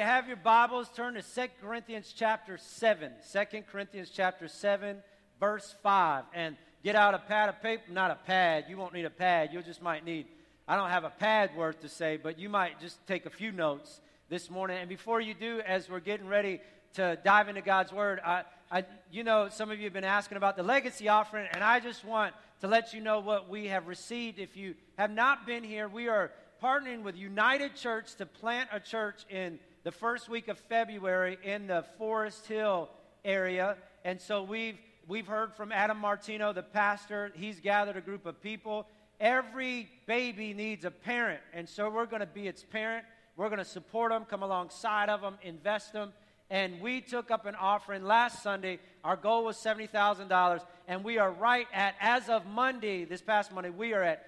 you have your Bibles, turn to 2 Corinthians chapter 7. 2 Corinthians chapter 7, verse 5. And get out a pad of paper, not a pad. You won't need a pad. You just might need, I don't have a pad worth to say, but you might just take a few notes this morning. And before you do, as we're getting ready to dive into God's Word, I, I, you know, some of you have been asking about the legacy offering, and I just want to let you know what we have received. If you have not been here, we are partnering with United Church to plant a church in the first week of February in the Forest Hill area. And so we've, we've heard from Adam Martino, the pastor. He's gathered a group of people. Every baby needs a parent, and so we're going to be its parent. We're going to support them, come alongside of them, invest them. And we took up an offering last Sunday. Our goal was $70,000. And we are right at, as of Monday, this past Monday, we are at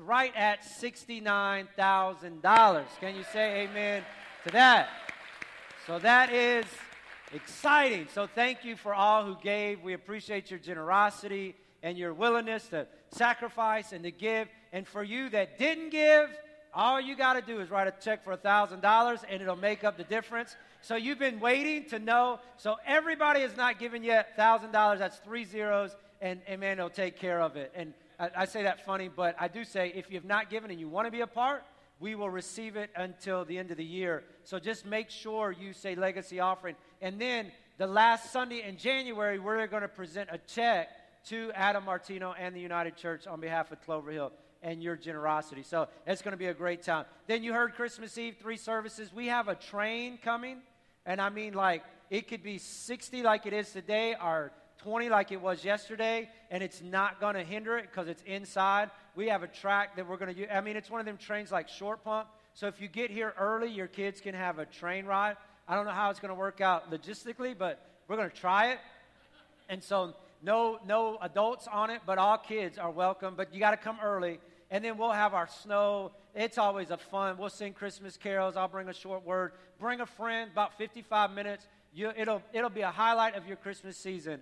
right at $69,000. Can you say amen to that? So that is exciting. So thank you for all who gave. We appreciate your generosity and your willingness to sacrifice and to give. And for you that didn't give, all you got to do is write a check for $1,000 and it'll make up the difference. So you've been waiting to know. So everybody has not given yet $1,000. That's three zeros, and, man, it'll take care of it. And I, I say that funny, but I do say if you have not given and you want to be a part, we will receive it until the end of the year. So just make sure you say legacy offering. And then the last Sunday in January, we're going to present a check to Adam Martino and the United Church on behalf of Clover Hill and your generosity. So it's going to be a great time. Then you heard Christmas Eve, three services. We have a train coming, and I mean, like, it could be 60 like it is today, or 20 like it was yesterday, and it's not going to hinder it because it's inside. We have a track that we're going to use. I mean, it's one of them trains like short pump. So if you get here early, your kids can have a train ride. I don't know how it's going to work out logistically, but we're going to try it. And so no no adults on it, but all kids are welcome. But you got to come early, and then we'll have our snow. It's always a fun. We'll sing Christmas carols. I'll bring a short word. Bring a friend. About 55 minutes. You, it'll it'll be a highlight of your Christmas season.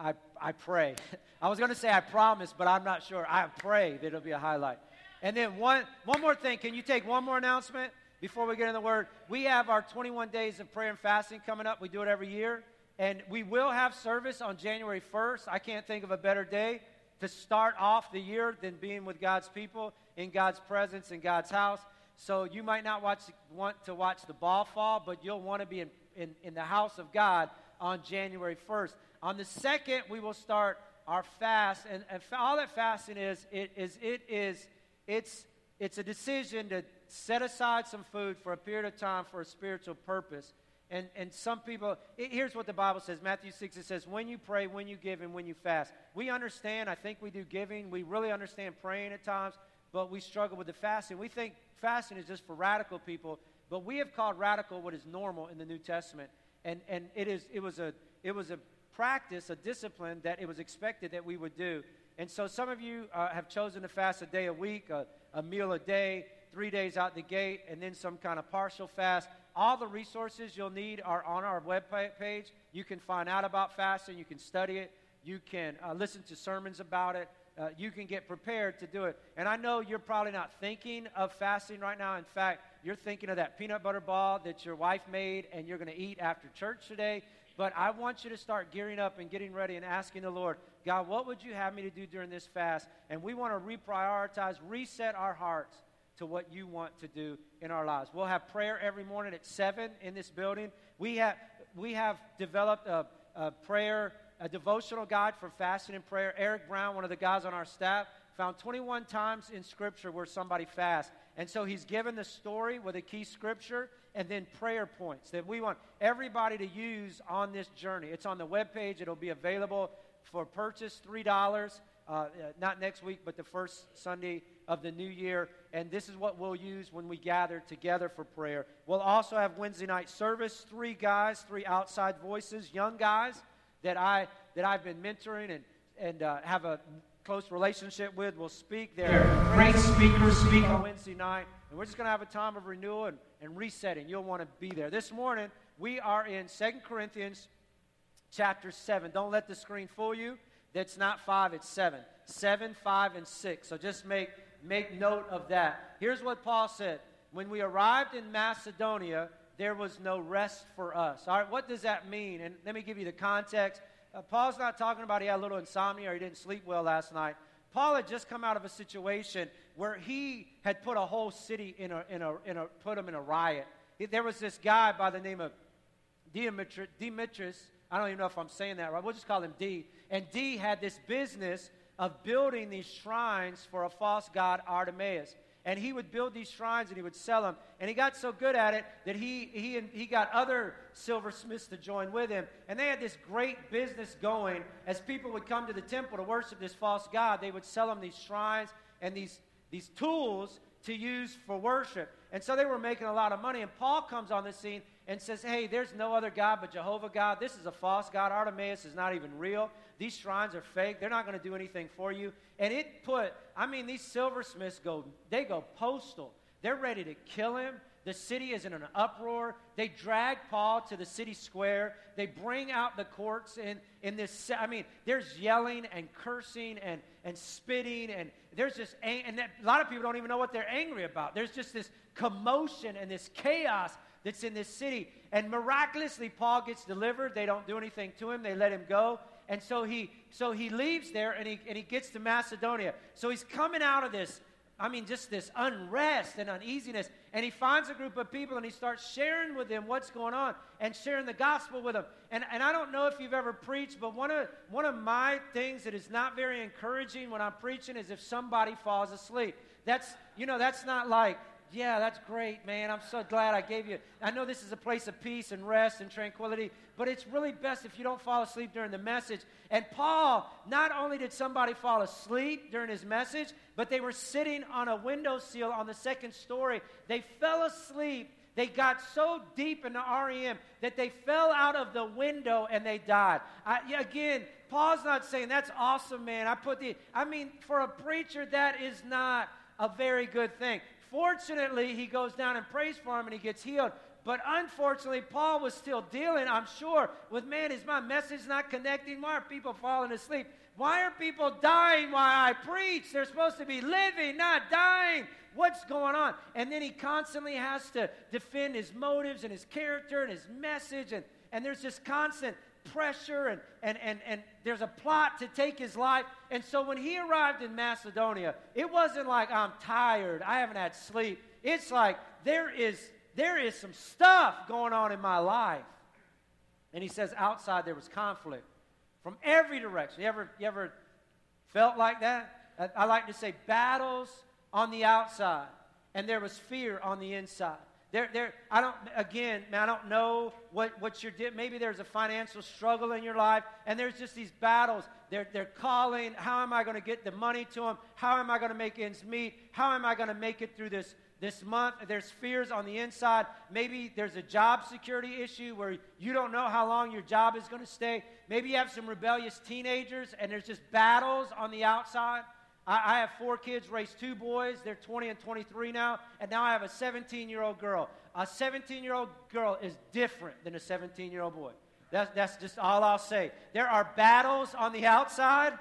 I, I pray. I was going to say I promise, but I'm not sure. I pray that it'll be a highlight. And then one, one more thing. Can you take one more announcement before we get in the word? We have our 21 days of prayer and fasting coming up. We do it every year. And we will have service on January 1st. I can't think of a better day to start off the year than being with God's people in God's presence in God's house. So you might not watch, want to watch the ball fall, but you'll want to be in, in, in the house of God on January 1st. On the second, we will start our fast, and, and all that fasting is, it is, it is, it's, it's a decision to set aside some food for a period of time for a spiritual purpose. And, and some people, it, here's what the Bible says Matthew 6, it says, when you pray, when you give, and when you fast. We understand, I think we do giving. We really understand praying at times, but we struggle with the fasting. We think fasting is just for radical people, but we have called radical what is normal in the New Testament. And, and it, is, it, was a, it was a practice, a discipline that it was expected that we would do. And so some of you uh, have chosen to fast a day a week, a, a meal a day, three days out the gate, and then some kind of partial fast. All the resources you'll need are on our web page. You can find out about fasting, you can study it, you can uh, listen to sermons about it. Uh, you can get prepared to do it. And I know you're probably not thinking of fasting right now. In fact, you're thinking of that peanut butter ball that your wife made and you're going to eat after church today. But I want you to start gearing up and getting ready and asking the Lord, God, what would you have me to do during this fast? And we want to reprioritize, reset our hearts to what you want to do in our lives. We'll have prayer every morning at 7 in this building. We have, we have developed a, a prayer, a devotional guide for fasting and prayer. Eric Brown, one of the guys on our staff, found 21 times in Scripture where somebody fasts. And so he's given the story with a key scripture and then prayer points that we want everybody to use on this journey. It's on the web page. It'll be available for purchase $3, uh, uh, not next week, but the first Sunday of the new year. And this is what we'll use when we gather together for prayer. We'll also have Wednesday night service. Three guys, three outside voices, young guys that, I, that I've been mentoring and, and uh, have a close relationship with will speak. They're great speakers, speak on Wednesday night. And we're just going to have a time of renewal and, and resetting. You'll want to be there. This morning, we are in Second Corinthians chapter 7. Don't let the screen fool you. That's not 5, it's 7. 7, 5, and 6. So just make, make note of that. Here's what Paul said when we arrived in Macedonia, there was no rest for us. All right, what does that mean? And let me give you the context. Uh, Paul's not talking about he had a little insomnia or he didn't sleep well last night. Paul had just come out of a situation where he had put a whole city in a, in a, in a put him in a riot. There was this guy by the name of Demetrius, Demetrius. I don't even know if I'm saying that right. We'll just call him D. And D had this business of building these shrines for a false god, Artemis and he would build these shrines and he would sell them. And he got so good at it that he, he, he got other silversmiths to join with him. And they had this great business going. As people would come to the temple to worship this false god, they would sell them these shrines and these, these tools to use for worship. And so they were making a lot of money. And Paul comes on the scene and says, Hey, there's no other God but Jehovah God. This is a false God. Artemis is not even real. These shrines are fake. They're not going to do anything for you. And it put, I mean, these silversmiths go, they go postal. They're ready to kill him. The city is in an uproar. They drag Paul to the city square. They bring out the courts in, in this. I mean, there's yelling and cursing and, and spitting, and there's just, and a lot of people don't even know what they're angry about. There's just this commotion and this chaos that's in this city. And miraculously, Paul gets delivered. They don't do anything to him, they let him go. And so he, so he leaves there and he, and he gets to Macedonia. So he's coming out of this, I mean, just this unrest and uneasiness. And he finds a group of people and he starts sharing with them what's going on and sharing the gospel with them. And, and I don't know if you've ever preached, but one of, one of my things that is not very encouraging when I'm preaching is if somebody falls asleep. That's, you know, that's not like, yeah, that's great, man. I'm so glad I gave you. I know this is a place of peace and rest and tranquility, but it's really best if you don't fall asleep during the message. And Paul, not only did somebody fall asleep during his message, but they were sitting on a windowsill on the second story. They fell asleep. They got so deep in the REM that they fell out of the window and they died. I, again, Paul's not saying that's awesome, man. I put the, I mean, for a preacher, that is not a very good thing. Fortunately, he goes down and prays for him and he gets healed. But unfortunately, Paul was still dealing, I'm sure, with man, is my message not connecting? Why are people falling asleep? Why are people dying while I preach? They're supposed to be living, not dying. What's going on? And then he constantly has to defend his motives and his character and his message. And, and there's this constant pressure and, and, and, and there's a plot to take his life. And so when he arrived in Macedonia, it wasn't like I'm tired, I haven't had sleep. It's like there is, there is some stuff going on in my life. And he says outside there was conflict from every direction. You ever, you ever felt like that? I, I like to say battles on the outside, and there was fear on the inside. There, there, I don't, again, man, I don't know what, what you're doing. Maybe there's a financial struggle in your life, and there's just these battles. They're, they're calling, how am I going to get the money to them? How am I going to make ends meet? How am I going to make it through this, this month? There's fears on the inside. Maybe there's a job security issue where you don't know how long your job is going to stay. Maybe you have some rebellious teenagers, and there's just battles on the outside. I, I have four kids, raised two boys. They're 20 and 23 now. And now I have a 17 year old girl. A 17 year old girl is different than a 17 year old boy. That's, that's just all I'll say. There are battles on the outside,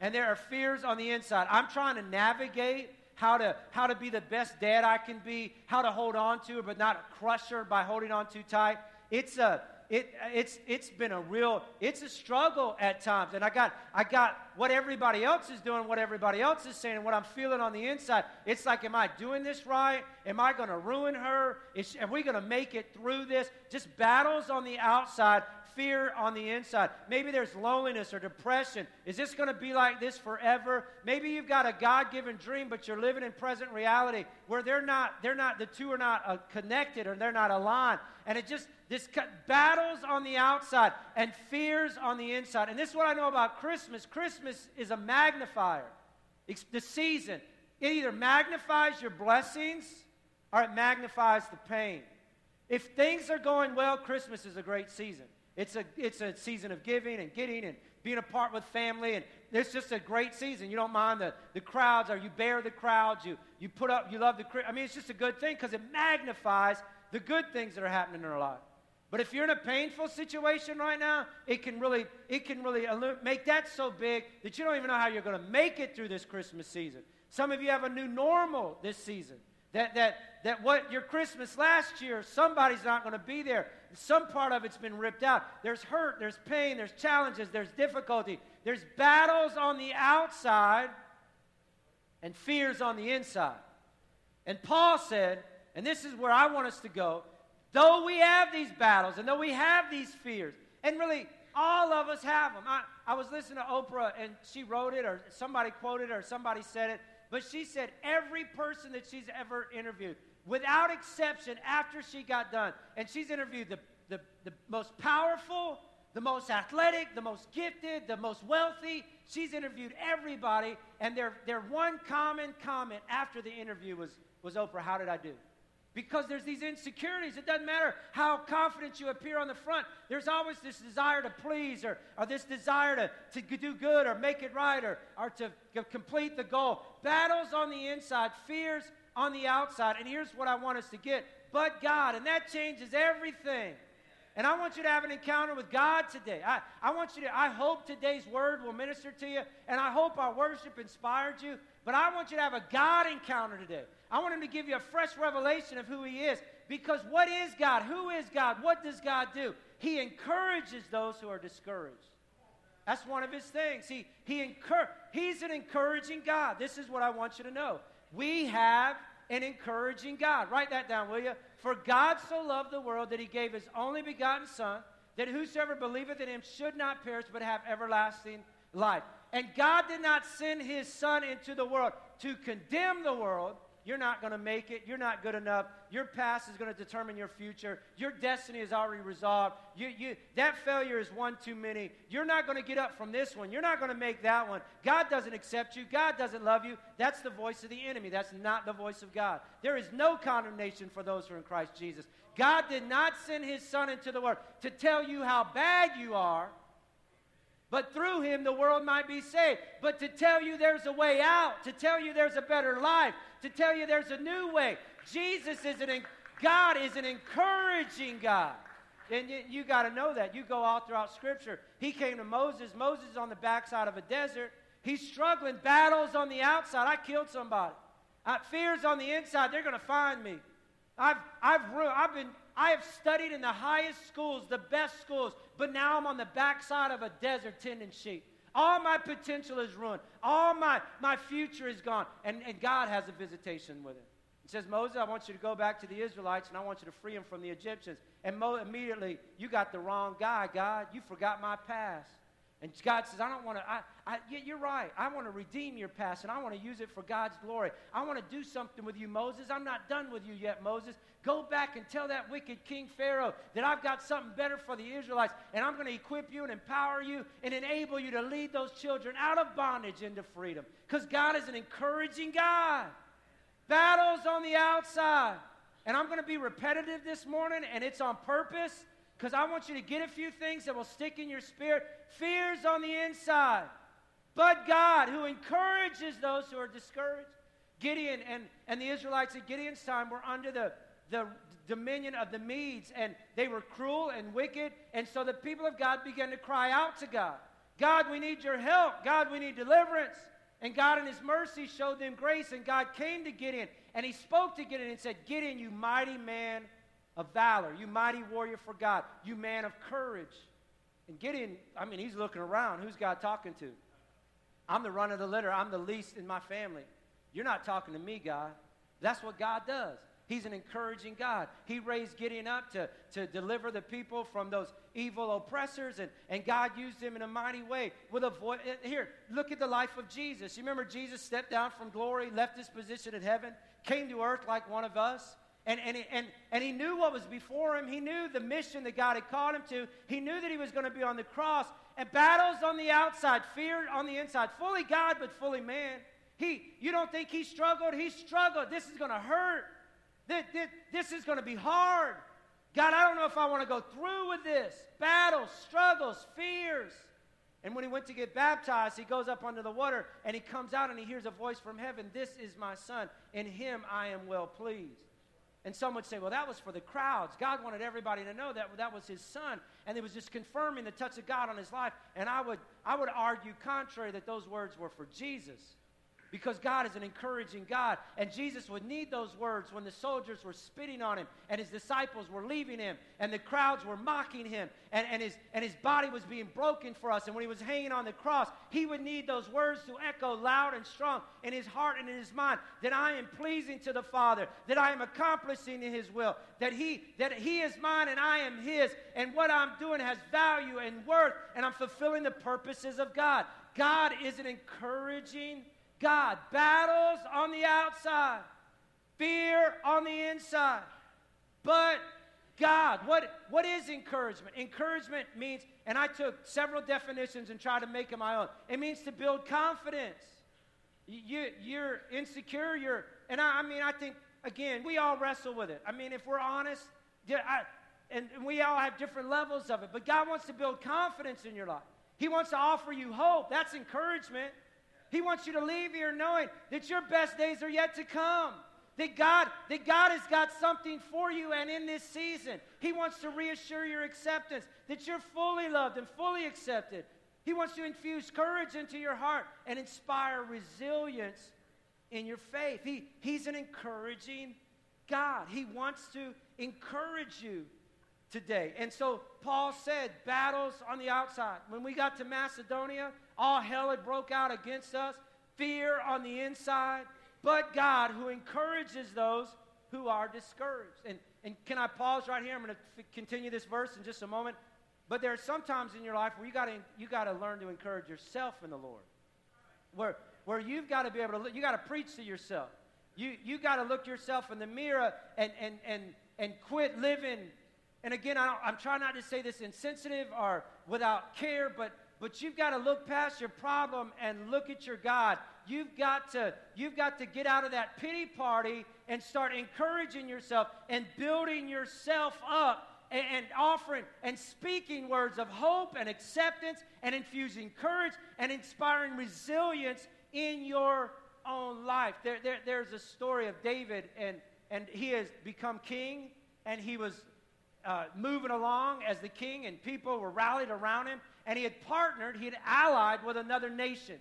and there are fears on the inside. I'm trying to navigate how to, how to be the best dad I can be, how to hold on to her, but not crush her by holding on too tight. It's a, it, it's, it's been a real, it's a struggle at times. And I got, I got what everybody else is doing, what everybody else is saying, and what I'm feeling on the inside. It's like, am I doing this right? Am I going to ruin her? Is, are we going to make it through this? Just battles on the outside, fear on the inside. Maybe there's loneliness or depression. Is this going to be like this forever? Maybe you've got a God-given dream, but you're living in present reality where they're not, they're not, the two are not uh, connected or they're not aligned. And it just, this cut battles on the outside and fears on the inside. And this is what I know about Christmas. Christmas is a magnifier. It's the season. It either magnifies your blessings or it magnifies the pain. If things are going well, Christmas is a great season. It's a, it's a season of giving and getting and being apart with family. And it's just a great season. You don't mind the, the crowds or you bear the crowds. You, you put up, you love the, I mean, it's just a good thing because it magnifies the good things that are happening in our life. But if you're in a painful situation right now, it can really, it can really make that so big that you don't even know how you're going to make it through this Christmas season. Some of you have a new normal this season That, that, that what your Christmas last year, somebody's not going to be there. Some part of it's been ripped out. There's hurt, there's pain, there's challenges, there's difficulty, there's battles on the outside and fears on the inside. And Paul said, and this is where I want us to go, though we have these battles and though we have these fears, and really all of us have them. I, I was listening to Oprah and she wrote it, or somebody quoted it, or somebody said it, but she said every person that she's ever interviewed, without exception, after she got done, and she's interviewed the, the, the most powerful, the most athletic, the most gifted, the most wealthy. She's interviewed everybody, and their, their one common comment after the interview was, was Oprah, how did I do? Because there's these insecurities. It doesn't matter how confident you appear on the front. There's always this desire to please or, or this desire to, to do good or make it right or, or to, complete the goal. Battles on the inside, fears on the outside. And here's what I want us to get. But God. And that changes everything. And I want you to have an encounter with God today. I, I want you to, I hope today's word will minister to you, and I hope our worship inspired you. But I want you to have a God encounter today. I want him to give you a fresh revelation of who he is. Because what is God? Who is God? What does God do? He encourages those who are discouraged. That's one of his things. He, he incur- he's an encouraging God. This is what I want you to know. We have an encouraging God. Write that down, will you? For God so loved the world that he gave his only begotten Son, that whosoever believeth in him should not perish but have everlasting life. And God did not send his Son into the world to condemn the world, you're not going to make it. You're not good enough. Your past is going to determine your future. Your destiny is already resolved. You, you, that failure is one too many. You're not going to get up from this one. You're not going to make that one. God doesn't accept you. God doesn't love you. That's the voice of the enemy. That's not the voice of God. There is no condemnation for those who are in Christ Jesus. God did not send his son into the world to tell you how bad you are but through him the world might be saved. But to tell you there's a way out, to tell you there's a better life, to tell you there's a new way. Jesus is an, God is an encouraging God. And you, you got to know that. You go all throughout Scripture. He came to Moses. Moses is on the backside of a desert. He's struggling, battles on the outside. I killed somebody. Uh, fears on the inside. They're going to find me. I've, I've, I've been, I have studied in the highest schools, the best schools, but now I'm on the backside of a desert tending sheep. All my potential is ruined. All my, my future is gone. And, and God has a visitation with him. He says, Moses, I want you to go back to the Israelites and I want you to free them from the Egyptians. And Mo- immediately, you got the wrong guy, God. You forgot my past. And God says, I don't want to, I, I, you're right. I want to redeem your past and I want to use it for God's glory. I want to do something with you, Moses. I'm not done with you yet, Moses. Go back and tell that wicked King Pharaoh that I've got something better for the Israelites and I'm going to equip you and empower you and enable you to lead those children out of bondage into freedom. Because God is an encouraging God. Battles on the outside. And I'm going to be repetitive this morning and it's on purpose because I want you to get a few things that will stick in your spirit. Fears on the inside, but God who encourages those who are discouraged. Gideon and, and the Israelites at Gideon's time were under the, the dominion of the Medes, and they were cruel and wicked. And so the people of God began to cry out to God God, we need your help. God, we need deliverance. And God, in His mercy, showed them grace. And God came to Gideon, and He spoke to Gideon and said, Gideon, you mighty man of valor, you mighty warrior for God, you man of courage. And Gideon, I mean, he's looking around. Who's God talking to? I'm the run of the litter. I'm the least in my family. You're not talking to me, God. That's what God does. He's an encouraging God. He raised Gideon up to, to deliver the people from those evil oppressors, and, and God used him in a mighty way with a voice. Eh, here, look at the life of Jesus. You remember Jesus stepped down from glory, left his position in heaven, came to earth like one of us. And, and, and, and he knew what was before him. He knew the mission that God had called him to. He knew that he was going to be on the cross. And battles on the outside, fear on the inside. Fully God, but fully man. He, you don't think he struggled? He struggled. This is going to hurt. This, this, this is going to be hard. God, I don't know if I want to go through with this. Battles, struggles, fears. And when he went to get baptized, he goes up under the water and he comes out and he hears a voice from heaven This is my son. In him I am well pleased. And some would say, well, that was for the crowds. God wanted everybody to know that that was his son. And it was just confirming the touch of God on his life. And I would, I would argue contrary that those words were for Jesus. Because God is an encouraging God. And Jesus would need those words when the soldiers were spitting on him and his disciples were leaving him and the crowds were mocking him and, and, his, and his body was being broken for us. And when he was hanging on the cross, he would need those words to echo loud and strong in his heart and in his mind that I am pleasing to the Father, that I am accomplishing his will, that he, that he is mine and I am his, and what I'm doing has value and worth, and I'm fulfilling the purposes of God. God is an encouraging God. Battles on the outside, fear on the inside. But God, what, what is encouragement? Encouragement means, and I took several definitions and tried to make it my own. It means to build confidence. You, you're insecure, you're, and I, I mean, I think, again, we all wrestle with it. I mean, if we're honest, I, and we all have different levels of it, but God wants to build confidence in your life. He wants to offer you hope. That's encouragement. He wants you to leave here knowing that your best days are yet to come. That God, that God has got something for you and in this season. He wants to reassure your acceptance, that you're fully loved and fully accepted. He wants to infuse courage into your heart and inspire resilience in your faith. He, he's an encouraging God. He wants to encourage you today. And so Paul said, battles on the outside. When we got to Macedonia, all hell had broke out against us, fear on the inside, but God who encourages those who are discouraged. And, and can I pause right here? I'm going to f- continue this verse in just a moment. But there are some times in your life where you got you got to learn to encourage yourself in the Lord. Where where you've got to be able to you got to preach to yourself. You you got to look yourself in the mirror and and and and quit living. And again, I am trying not to say this insensitive or without care, but but you've got to look past your problem and look at your God. You've got to, you've got to get out of that pity party and start encouraging yourself and building yourself up and, offering and speaking words of hope and acceptance and infusing courage and inspiring resilience in your own life. There, there, there's a story of David, and, and he has become king, and he was uh, moving along as the king, and people were rallied around him and he had partnered, he had allied with another nation.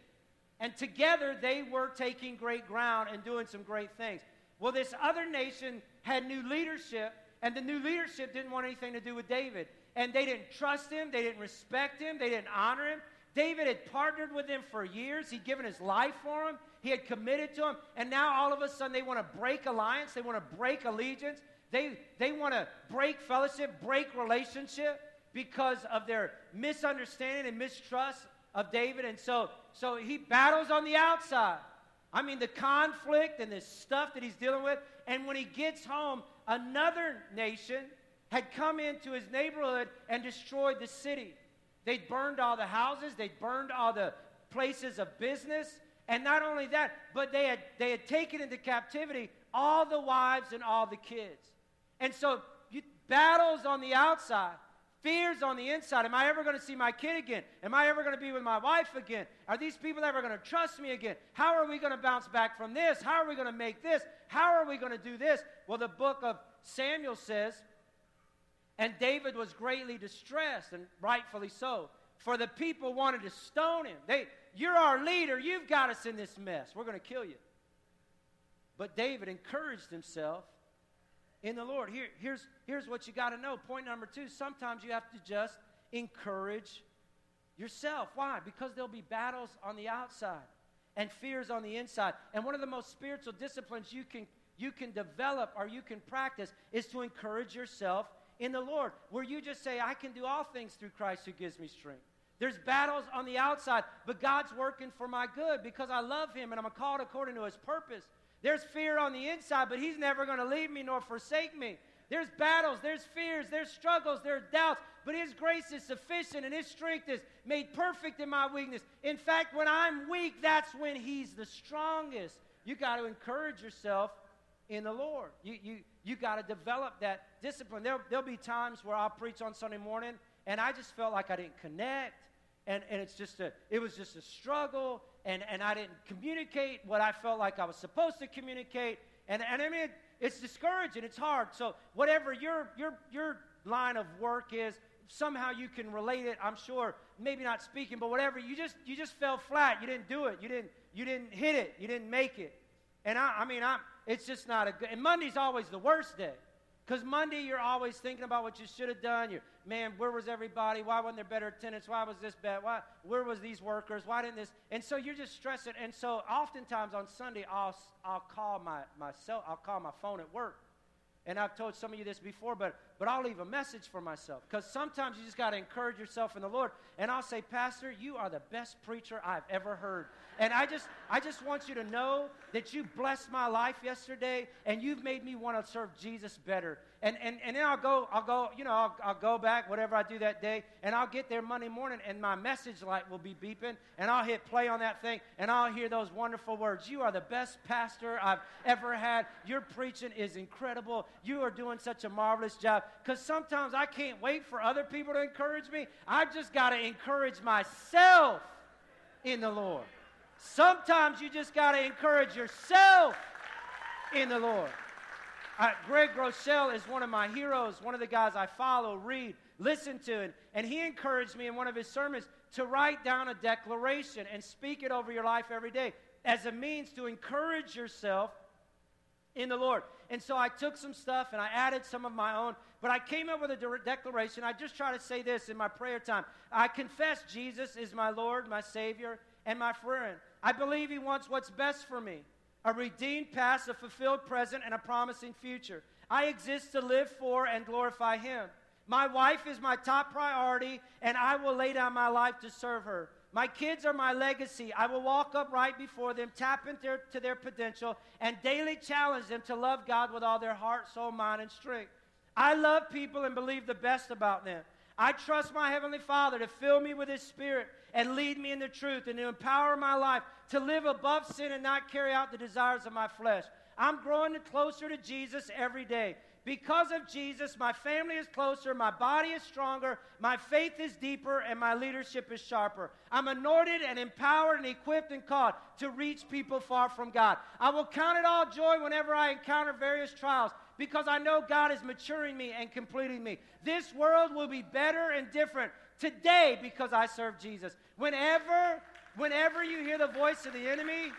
And together they were taking great ground and doing some great things. Well, this other nation had new leadership, and the new leadership didn't want anything to do with David. And they didn't trust him, they didn't respect him, they didn't honor him. David had partnered with him for years. He'd given his life for him. He had committed to him. And now all of a sudden they want to break alliance. They want to break allegiance. They, they want to break fellowship, break relationship because of their misunderstanding and mistrust of David. And so, so he battles on the outside. I mean, the conflict and this stuff that he's dealing with. And when he gets home, another nation had come into his neighborhood and destroyed the city. They'd burned all the houses, they'd burned all the places of business. And not only that, but they had, they had taken into captivity all the wives and all the kids. And so, you, battles on the outside fears on the inside. Am I ever going to see my kid again? Am I ever going to be with my wife again? Are these people ever going to trust me again? How are we going to bounce back from this? How are we going to make this? How are we going to do this? Well, the book of Samuel says, and David was greatly distressed, and rightfully so, for the people wanted to stone him. They, you're our leader. You've got us in this mess. We're going to kill you. But David encouraged himself in the Lord. Here, here's, here's what you got to know. Point number two sometimes you have to just encourage yourself. Why? Because there'll be battles on the outside and fears on the inside. And one of the most spiritual disciplines you can, you can develop or you can practice is to encourage yourself in the Lord, where you just say, I can do all things through Christ who gives me strength. There's battles on the outside, but God's working for my good because I love Him and I'm called according to His purpose. There's fear on the inside, but He's never going to leave me nor forsake me. There's battles, there's fears, there's struggles, there's doubts, but His grace is sufficient and His strength is made perfect in my weakness. In fact, when I'm weak, that's when He's the strongest. You got to encourage yourself in the Lord. You, you, you got to develop that discipline. There, there'll be times where I'll preach on Sunday morning and I just felt like I didn't connect and, and it's just a, it was just a struggle and, and I didn't communicate what I felt like I was supposed to communicate. And, and I mean, it, it's discouraging, it's hard. So, whatever your, your, your line of work is, somehow you can relate it, I'm sure. Maybe not speaking, but whatever. You just, you just fell flat. You didn't do it. You didn't, you didn't hit it, you didn't make it. And I, I mean, I'm, it's just not a good, and Monday's always the worst day. Because Monday, you're always thinking about what you should have done. You're, man, where was everybody? Why wasn't there better attendance? Why was this bad? Why, where was these workers? Why didn't this? And so you're just stressing. And so oftentimes on Sunday, I'll, I'll call my, myself, I'll call my phone at work. And I've told some of you this before, but, but I'll leave a message for myself. Because sometimes you just got to encourage yourself in the Lord. And I'll say, Pastor, you are the best preacher I've ever heard. And I just, I just want you to know that you blessed my life yesterday and you've made me want to serve Jesus better. And, and, and then I'll go, I'll go, you know, I'll, I'll go back, whatever I do that day, and I'll get there Monday morning and my message light will be beeping and I'll hit play on that thing and I'll hear those wonderful words. You are the best pastor I've ever had. Your preaching is incredible. You are doing such a marvelous job. Because sometimes I can't wait for other people to encourage me. I've just got to encourage myself in the Lord. Sometimes you just got to encourage yourself in the Lord. Uh, Craig Groeschel is one of my heroes, one of the guys I follow, read, listen to, and, and he encouraged me in one of his sermons to write down a declaration and speak it over your life every day as a means to encourage yourself in the Lord. And so I took some stuff and I added some of my own, but I came up with a de- declaration. I just try to say this in my prayer time I confess Jesus is my Lord, my Savior, and my friend. I believe He wants what's best for me a redeemed past, a fulfilled present, and a promising future. I exist to live for and glorify Him. My wife is my top priority, and I will lay down my life to serve her. My kids are my legacy. I will walk up right before them, tap into to their potential, and daily challenge them to love God with all their heart, soul, mind, and strength. I love people and believe the best about them. I trust my Heavenly Father to fill me with His Spirit and lead me in the truth and to empower my life to live above sin and not carry out the desires of my flesh. I'm growing closer to Jesus every day. Because of Jesus, my family is closer, my body is stronger, my faith is deeper, and my leadership is sharper. I'm anointed and empowered and equipped and called to reach people far from God. I will count it all joy whenever I encounter various trials because I know God is maturing me and completing me. This world will be better and different today because I serve Jesus. Whenever, whenever you hear the voice of the enemy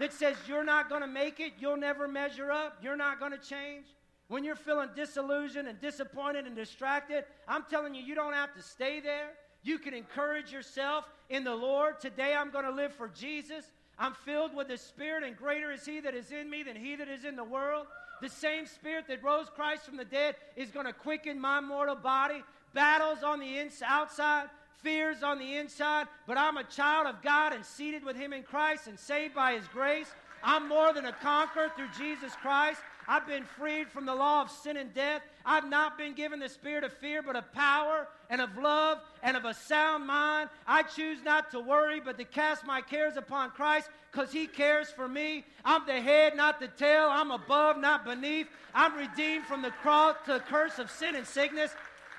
that says you're not going to make it, you'll never measure up, you're not going to change, when you're feeling disillusioned and disappointed and distracted, I'm telling you, you don't have to stay there. You can encourage yourself in the Lord. Today I'm going to live for Jesus. I'm filled with the Spirit, and greater is He that is in me than He that is in the world. The same Spirit that rose Christ from the dead is going to quicken my mortal body. Battles on the inside, outside, fears on the inside, but I'm a child of God and seated with Him in Christ and saved by His grace. I'm more than a conqueror through Jesus Christ. I've been freed from the law of sin and death. I've not been given the spirit of fear, but of power and of love and of a sound mind. I choose not to worry, but to cast my cares upon Christ because He cares for me. I'm the head, not the tail. I'm above, not beneath. I'm redeemed from the cross to the curse of sin and sickness.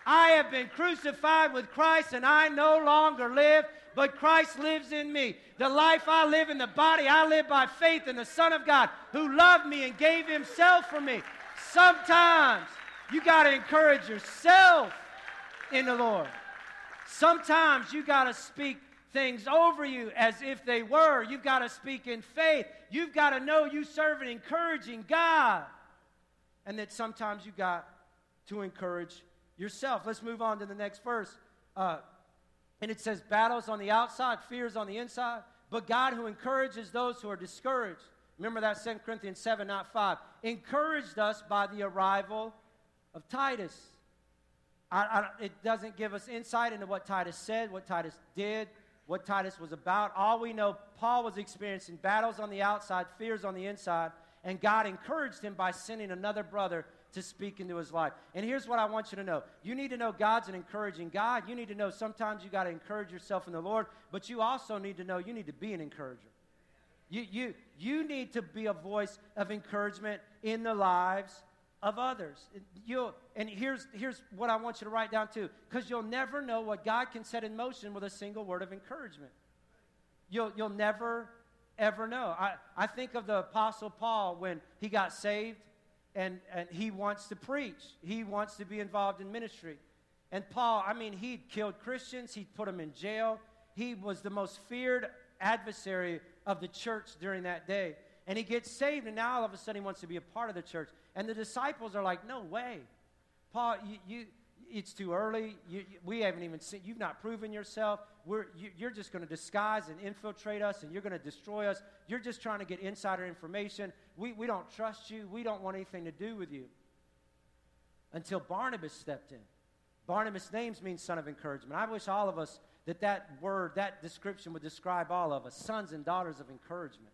I have been crucified with Christ, and I no longer live, but Christ lives in me. The life I live in the body, I live by faith in the Son of God who loved me and gave himself for me. Sometimes you got to encourage yourself in the Lord. Sometimes you got to speak things over you as if they were. You've got to speak in faith. You've got to know you serve an encouraging God. And that sometimes you got to encourage yourself. Let's move on to the next verse. Uh, and it says, Battles on the outside, fears on the inside, but God who encourages those who are discouraged. Remember that 2 Corinthians 7, not 5. Encouraged us by the arrival of Titus. I, I, it doesn't give us insight into what Titus said, what Titus did, what Titus was about. All we know, Paul was experiencing battles on the outside, fears on the inside, and God encouraged him by sending another brother to speak into his life. And here's what I want you to know you need to know God's an encouraging God. You need to know sometimes you got to encourage yourself in the Lord, but you also need to know you need to be an encourager. You, you, you need to be a voice of encouragement in the lives of others. You'll, and here's, here's what I want you to write down too, because you'll never know what God can set in motion with a single word of encouragement. You'll, you'll never, ever know. I, I think of the Apostle Paul when he got saved and, and he wants to preach, he wants to be involved in ministry. And Paul, I mean, he'd killed Christians, he'd put them in jail. He was the most feared adversary of the church during that day. And he gets saved, and now all of a sudden he wants to be a part of the church. And the disciples are like, No way. Paul, you, you it's too early. You, you, we haven't even seen, you've not proven yourself. We're, you, are just going to disguise and infiltrate us, and you're going to destroy us. You're just trying to get insider information. We, we don't trust you. We don't want anything to do with you. Until Barnabas stepped in. Barnabas' names means son of encouragement. I wish all of us that that word, that description would describe all of us sons and daughters of encouragement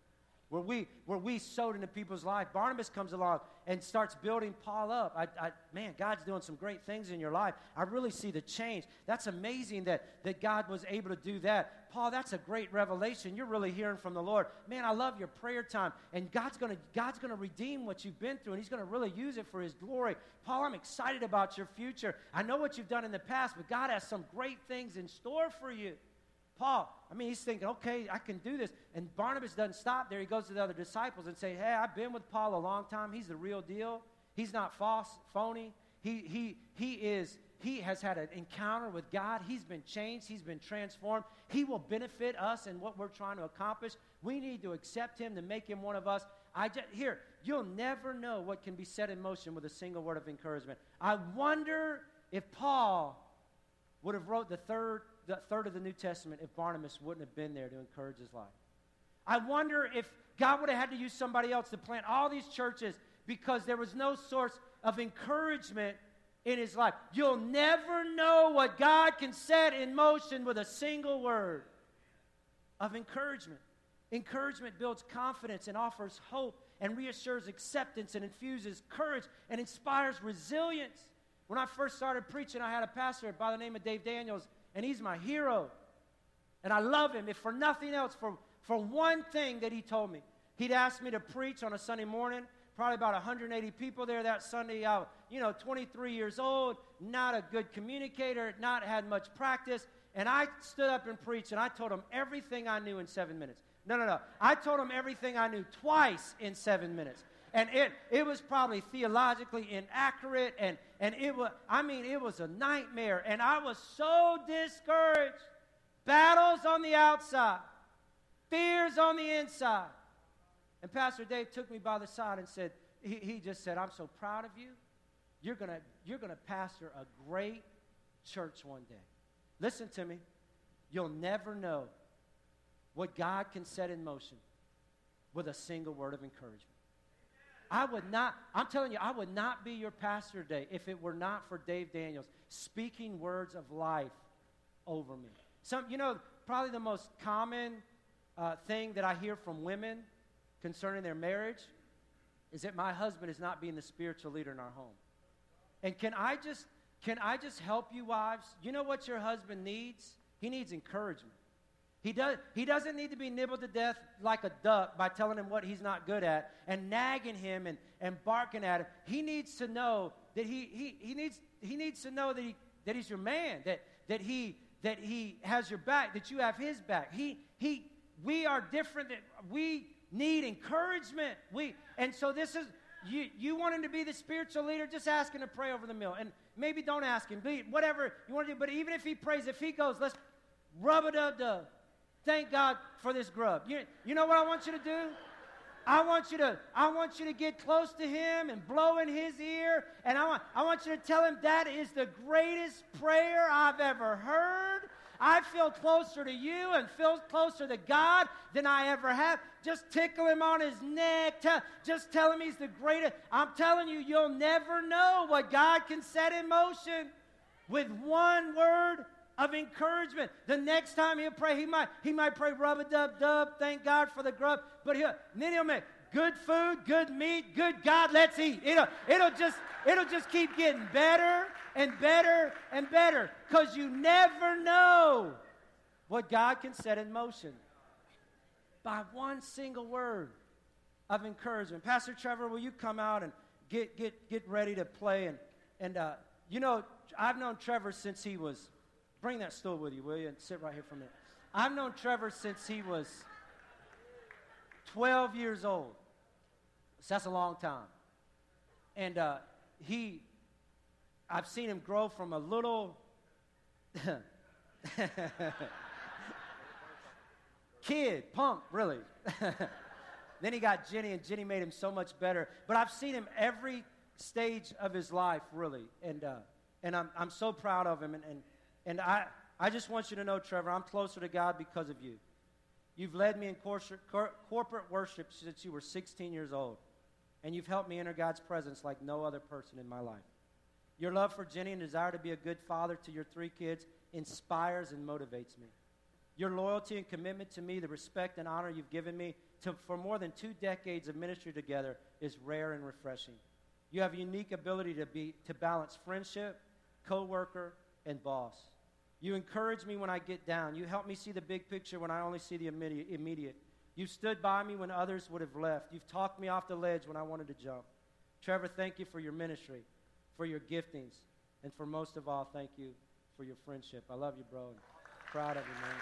where we, where we sowed into people's life. Barnabas comes along and starts building Paul up. I, I, man, God's doing some great things in your life. I really see the change. That's amazing that, that God was able to do that. Paul, that's a great revelation. You're really hearing from the Lord. Man, I love your prayer time. And God's going to God's gonna redeem what you've been through, and He's going to really use it for His glory. Paul, I'm excited about your future. I know what you've done in the past, but God has some great things in store for you. Paul, I mean, he's thinking, okay, I can do this. And Barnabas doesn't stop there. He goes to the other disciples and say, hey, I've been with Paul a long time. He's the real deal. He's not false, phony. He, he, he is, he has had an encounter with God. He's been changed. He's been transformed. He will benefit us in what we're trying to accomplish. We need to accept him to make him one of us. I just, here, you'll never know what can be set in motion with a single word of encouragement. I wonder if Paul would have wrote the third the third of the New Testament if Barnabas wouldn't have been there to encourage his life. I wonder if God would have had to use somebody else to plant all these churches because there was no source of encouragement in his life. You'll never know what God can set in motion with a single word of encouragement. Encouragement builds confidence and offers hope and reassures acceptance and infuses courage and inspires resilience. When I first started preaching, I had a pastor by the name of Dave Daniels and he's my hero. And I love him, if for nothing else, for, for one thing that he told me. He'd asked me to preach on a Sunday morning, probably about 180 people there that Sunday. I, was, you know, 23 years old, not a good communicator, not had much practice. And I stood up and preached, and I told him everything I knew in seven minutes. No, no, no. I told him everything I knew twice in seven minutes and it, it was probably theologically inaccurate and, and it was i mean it was a nightmare. And i was so discouraged. Battles on the outside. Fears on the inside. And pastor dave took me by the side and said he, he just said i'm so proud of you. You're going to you're going to pastor a great church one day. Listen to me. You'll never know what god can set in motion with a single word of encouragement I would not, I'm telling you, I would not be your pastor today if it were not for Dave Daniels speaking words of life over me. Some, you know, probably the most common uh, thing that I hear from women concerning their marriage is that my husband is not being the spiritual leader in our home. And can I just can I just help you wives? You know what your husband needs? He needs encouragement. He, does, he doesn't need to be nibbled to death like a duck by telling him what he's not good at and nagging him and, and barking at him. He needs to know that he, he, he, needs, he needs to know that, he, that he's your man, that, that, he, that he has your back, that you have his back. He, he, we are different. That we need encouragement. We, and so this is, you, you want him to be the spiritual leader, just ask him to pray over the meal. And maybe don't ask him, whatever you want to do. But even if he prays, if he goes, let's rub a dub dub Thank God for this grub. You, you know what I want you to do? I want you to I want you to get close to him and blow in his ear and I want I want you to tell him that is the greatest prayer I've ever heard. I feel closer to you and feel closer to God than I ever have. Just tickle him on his neck. Tell, just tell him he's the greatest. I'm telling you, you'll never know what God can set in motion with one word of encouragement. The next time he'll pray, he might, he might pray rub a dub dub, thank God for the grub. But he'll, then he'll make good food, good meat, good God, let's eat. It'll, it'll just it'll just keep getting better and better and better. Because you never know what God can set in motion by one single word of encouragement. Pastor Trevor, will you come out and get get get ready to play and and uh, you know I've known Trevor since he was Bring that stool with you, will you? And sit right here for a minute. I've known Trevor since he was 12 years old. So that's a long time. And uh, he, I've seen him grow from a little. kid, punk, really. then he got Jenny, and Jenny made him so much better. But I've seen him every stage of his life, really. And, uh, and I'm, I'm so proud of him. And, and, and I, I just want you to know, Trevor, I'm closer to God because of you. You've led me in corporate worship since you were 16 years old. And you've helped me enter God's presence like no other person in my life. Your love for Jenny and desire to be a good father to your three kids inspires and motivates me. Your loyalty and commitment to me, the respect and honor you've given me to, for more than two decades of ministry together, is rare and refreshing. You have a unique ability to, be, to balance friendship, co-worker, and boss. You encourage me when I get down. You help me see the big picture when I only see the immediate. You've stood by me when others would have left. You've talked me off the ledge when I wanted to jump. Trevor, thank you for your ministry, for your giftings, and for most of all, thank you for your friendship. I love you, bro. And proud of you, man.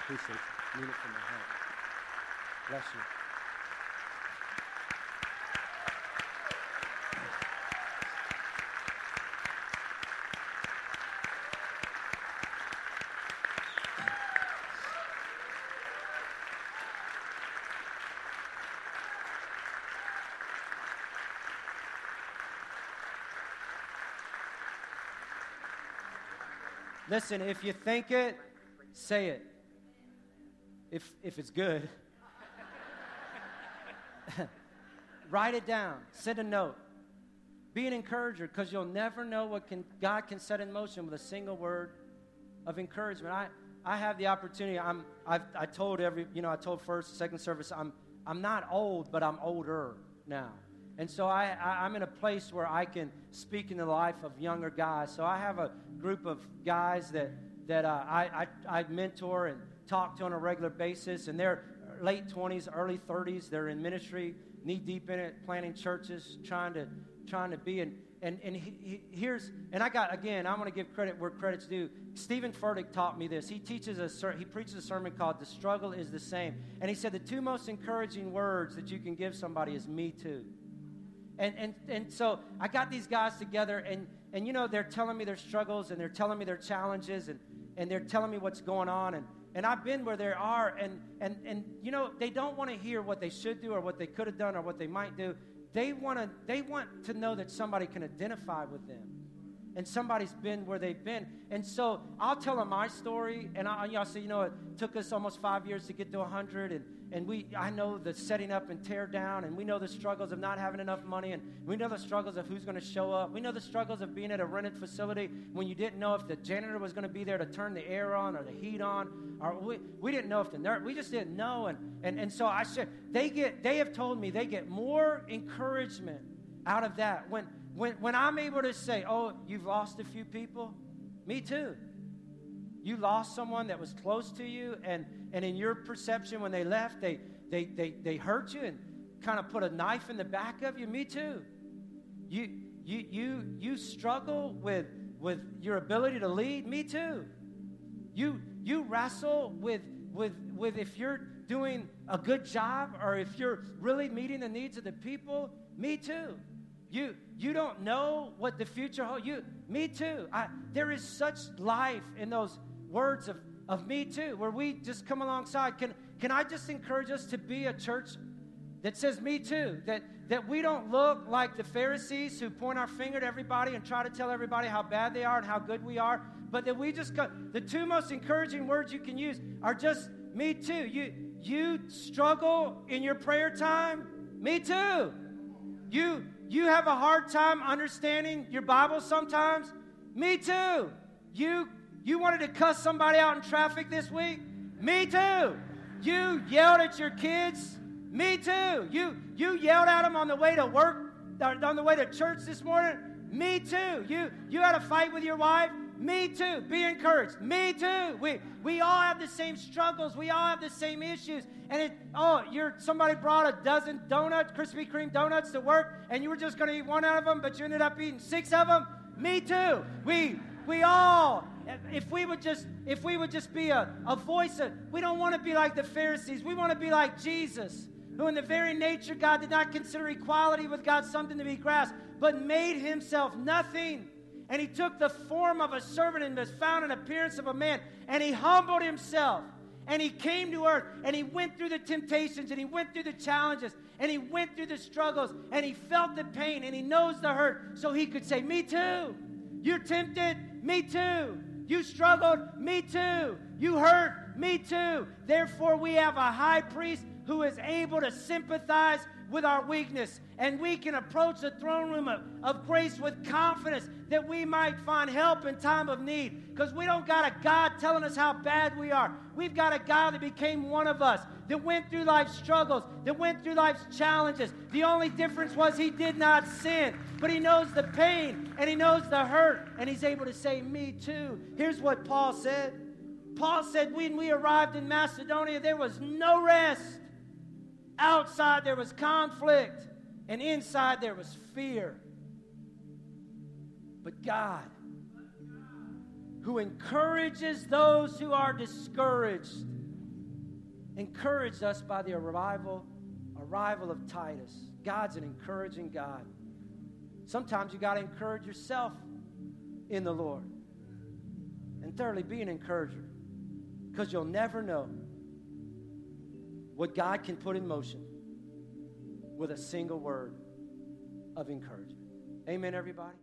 Appreciate you. Mean it from my heart. Bless you. Listen, if you think it, say it. If, if it's good, write it down. Send a note. Be an encourager because you'll never know what can, God can set in motion with a single word of encouragement. I, I have the opportunity. I'm, I've, I told every, you know, I told first, second service, I'm, I'm not old, but I'm older now. And so I, I, am in a place where I can speak in the life of younger guys. So I have a group of guys that, that uh, I, I, I mentor and talk to on a regular basis. And they're late 20s, early 30s. They're in ministry, knee deep in it, planting churches, trying to, trying to be. And, and, and he, he, here's, and I got, again, I want to give credit where credit's due. Steven Furtick taught me this. He teaches a, he preaches a sermon called The Struggle is the Same. And he said the two most encouraging words that you can give somebody is me too. And, and, and so I got these guys together, and, and you know, they're telling me their struggles and they're telling me their challenges and, and they're telling me what's going on. And, and I've been where they are, and, and, and you know, they don't want to hear what they should do or what they could have done or what they might do. They, wanna, they want to know that somebody can identify with them and somebody's been where they've been. And so I'll tell them my story, and I, will say, you know, it took us almost five years to get to 100, and, and we, I know the setting up and tear down, and we know the struggles of not having enough money, and we know the struggles of who's going to show up. We know the struggles of being at a rented facility when you didn't know if the janitor was going to be there to turn the air on or the heat on, or we, we didn't know if the nurse, we just didn't know. And, and, and so I said, they get, they have told me they get more encouragement out of that. When, when, when I'm able to say, oh, you've lost a few people, me too. You lost someone that was close to you, and, and in your perception, when they left, they, they, they, they hurt you and kind of put a knife in the back of you. Me too. You, you, you, you struggle with, with your ability to lead. Me too. You, you wrestle with, with, with if you're doing a good job or if you're really meeting the needs of the people. Me too. You, you don't know what the future holds. You, me too. I, there is such life in those words of, of me too, where we just come alongside. Can, can I just encourage us to be a church that says me too? That, that we don't look like the Pharisees who point our finger at everybody and try to tell everybody how bad they are and how good we are, but that we just the two most encouraging words you can use are just me too. You, you struggle in your prayer time? Me too. You, you have a hard time understanding your Bible sometimes? Me too. You you wanted to cuss somebody out in traffic this week? Me too. You yelled at your kids? Me too. You you yelled at them on the way to work, on the way to church this morning? Me too. You you had a fight with your wife? Me too. Be encouraged. Me too. We we all have the same struggles. We all have the same issues. And it oh, you're somebody brought a dozen donuts, Krispy Kreme donuts to work, and you were just going to eat one out of them, but you ended up eating six of them. Me too. We we all if we would just if we would just be a, a voice of, we don't want to be like the pharisees we want to be like jesus who in the very nature god did not consider equality with god something to be grasped but made himself nothing and he took the form of a servant and was found in appearance of a man and he humbled himself And he came to earth and he went through the temptations and he went through the challenges and he went through the struggles and he felt the pain and he knows the hurt so he could say, Me too. You're tempted? Me too. You struggled? Me too. You hurt? Me too. Therefore, we have a high priest who is able to sympathize with our weakness. And we can approach the throne room of, of grace with confidence that we might find help in time of need. Because we don't got a God telling us how bad we are. We've got a God that became one of us, that went through life's struggles, that went through life's challenges. The only difference was he did not sin, but he knows the pain and he knows the hurt, and he's able to say, Me too. Here's what Paul said. Paul said, When we arrived in Macedonia, there was no rest. Outside there was conflict, and inside there was fear. But God, who encourages those who are discouraged, encouraged us by the arrival, arrival of Titus. God's an encouraging God. Sometimes you got to encourage yourself in the Lord. And thirdly, be an encourager because you'll never know what God can put in motion with a single word of encouragement. Amen, everybody.